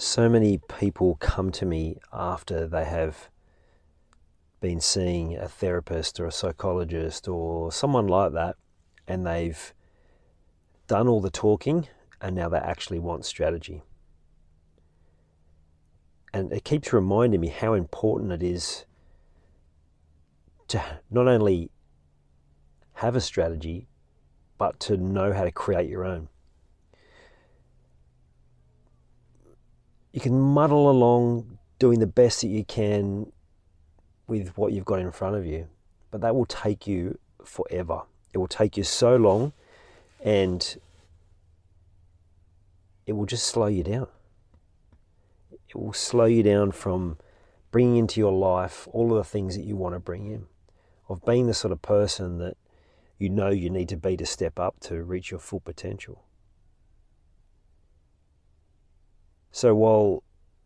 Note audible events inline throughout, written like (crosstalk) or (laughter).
So many people come to me after they have been seeing a therapist or a psychologist or someone like that, and they've done all the talking and now they actually want strategy. And it keeps reminding me how important it is to not only have a strategy, but to know how to create your own. You can muddle along doing the best that you can with what you've got in front of you, but that will take you forever. It will take you so long and it will just slow you down. It will slow you down from bringing into your life all of the things that you want to bring in, of being the sort of person that you know you need to be to step up to reach your full potential. So while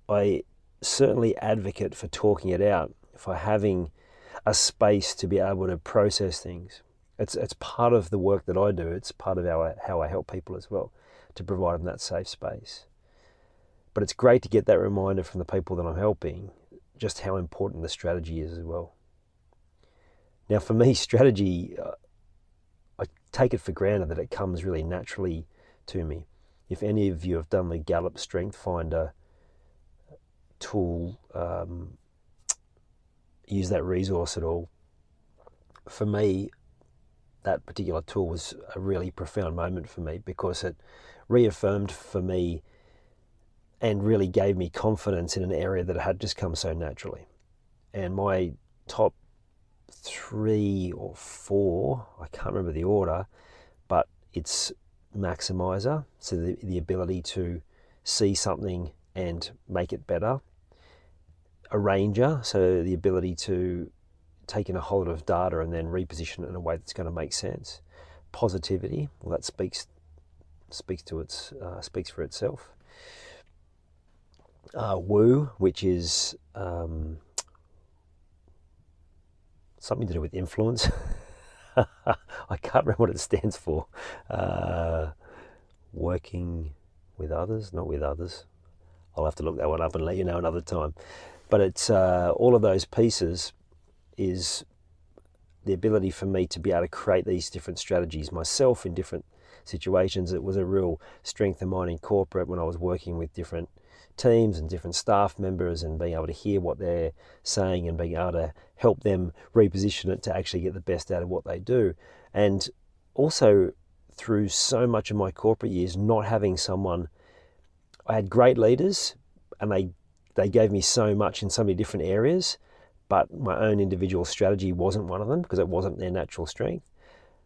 I certainly advocate for talking it out, for having a space to be able to process things, it's it's part of the work that I do. It's part of how I, how I help people as well, to provide them that safe space. But it's great to get that reminder from the people that I'm helping, just how important the strategy is as well. Now, for me, (laughs) strategy, uh, I take it for granted that it comes really naturally to me. If any of you have done the Gallup Strength Finder tool, um, use that resource at all, for me, that particular tool was a really profound moment for me because it reaffirmed for me and really gave me confidence in an area that had just come so naturally. And my top three or four, I can't remember the order, but it's maximizer, so the, the ability to see something and make it better. Arranger, so the ability to take in a whole lot of data and then reposition it in a way that's going to make sense. Positivity, well, that speaks speaks to its uh, speaks for itself uh, Woo, which is um, something to do with influence. (laughs) (laughs) I can't remember what it stands for. Uh, working with others, not with others. I'll have to look that one up and let you know another time. But it's uh, all of those pieces is the ability for me to be able to create these different strategies myself in different situations. It was a real strength of mine in corporate when I was working with different teams and different staff members and being able to hear what they're saying and being able to help them reposition it to actually get the best out of what they do. And also through so much of my corporate years, not having someone, I had great leaders and they, they gave me so much in so many different areas, but my own individual strategy wasn't one of them because it wasn't their natural strength.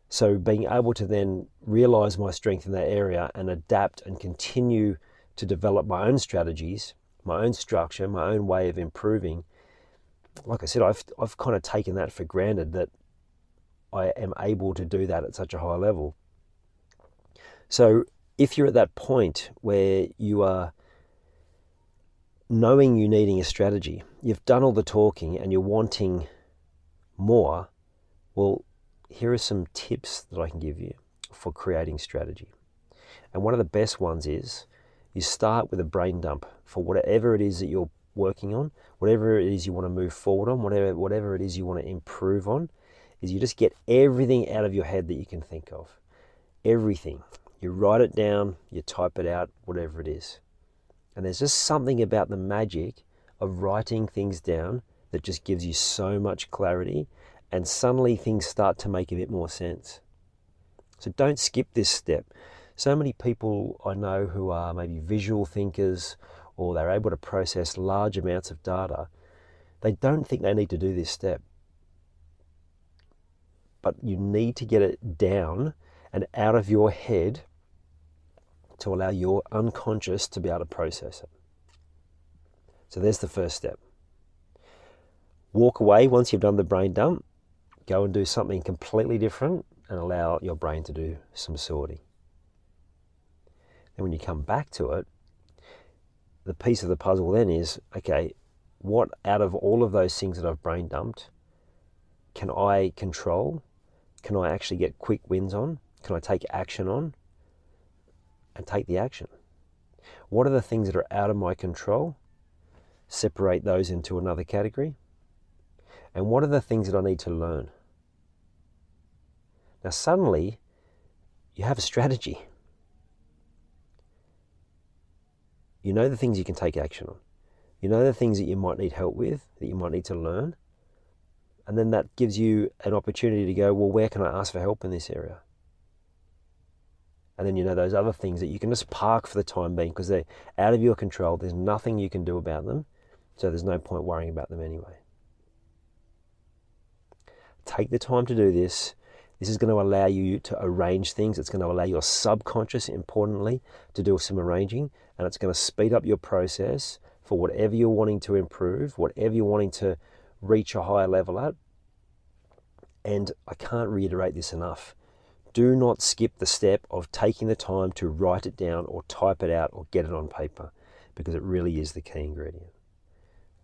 So being able to then realize my strength in that area and adapt and continue to develop my own strategies, my own structure, my own way of improving. Like I said, I've, I've kind of taken that for granted that I am able to do that at such a high level. So if you're at that point where you are knowing you needing a strategy, you've done all the talking and you're wanting more, well, here are some tips that I can give you for creating strategy. And one of the best ones is you start with a brain dump for whatever it is that you're working on, whatever it is you want to move forward on, whatever whatever it is you want to improve on, is you just get everything out of your head that you can think of. Everything. You write it down, you type it out, whatever it is. And there's just something about the magic of writing things down that just gives you so much clarity, and suddenly things start to make a bit more sense. So don't skip this step. So many people I know who are maybe visual thinkers or they're able to process large amounts of data, they don't think they need to do this step. But you need to get it down and out of your head to allow your unconscious to be able to process it. So there's the first step. Walk away once you've done the brain dump, go and do something completely different and allow your brain to do some sorting. And when you come back to it, the piece of the puzzle then is okay, what out of all of those things that I've brain dumped can I control? Can I actually get quick wins on? Can I take action on? And take the action. What are the things that are out of my control? Separate those into another category. And what are the things that I need to learn? Now, suddenly, you have a strategy. You know the things you can take action on. You know the things that you might need help with, that you might need to learn. And then that gives you an opportunity to go, well, where can I ask for help in this area? And then you know those other things that you can just park for the time being because they're out of your control. There's nothing you can do about them. So there's no point worrying about them anyway. Take the time to do this. This is going to allow you to arrange things. It's going to allow your subconscious, importantly, to do some arranging, and it's going to speed up your process for whatever you're wanting to improve, whatever you're wanting to reach a higher level at. And I can't reiterate this enough. Do not skip the step of taking the time to write it down or type it out or get it on paper because it really is the key ingredient.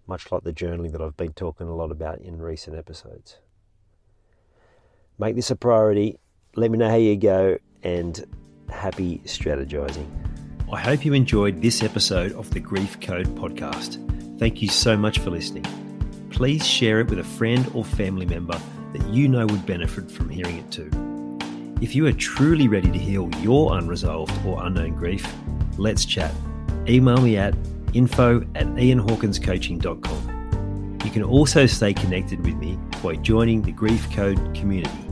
Much like the journaling that I've been talking a lot about in recent episodes. Make this a priority. Let me know how you go and happy strategizing. I hope you enjoyed this episode of the Grief Code podcast. Thank you so much for listening. Please share it with a friend or family member that you know would benefit from hearing it too. If you are truly ready to heal your unresolved or unknown grief, let's chat. Email me at info at ianhawkinscoaching.com. You can also stay connected with me by joining the Grief Code community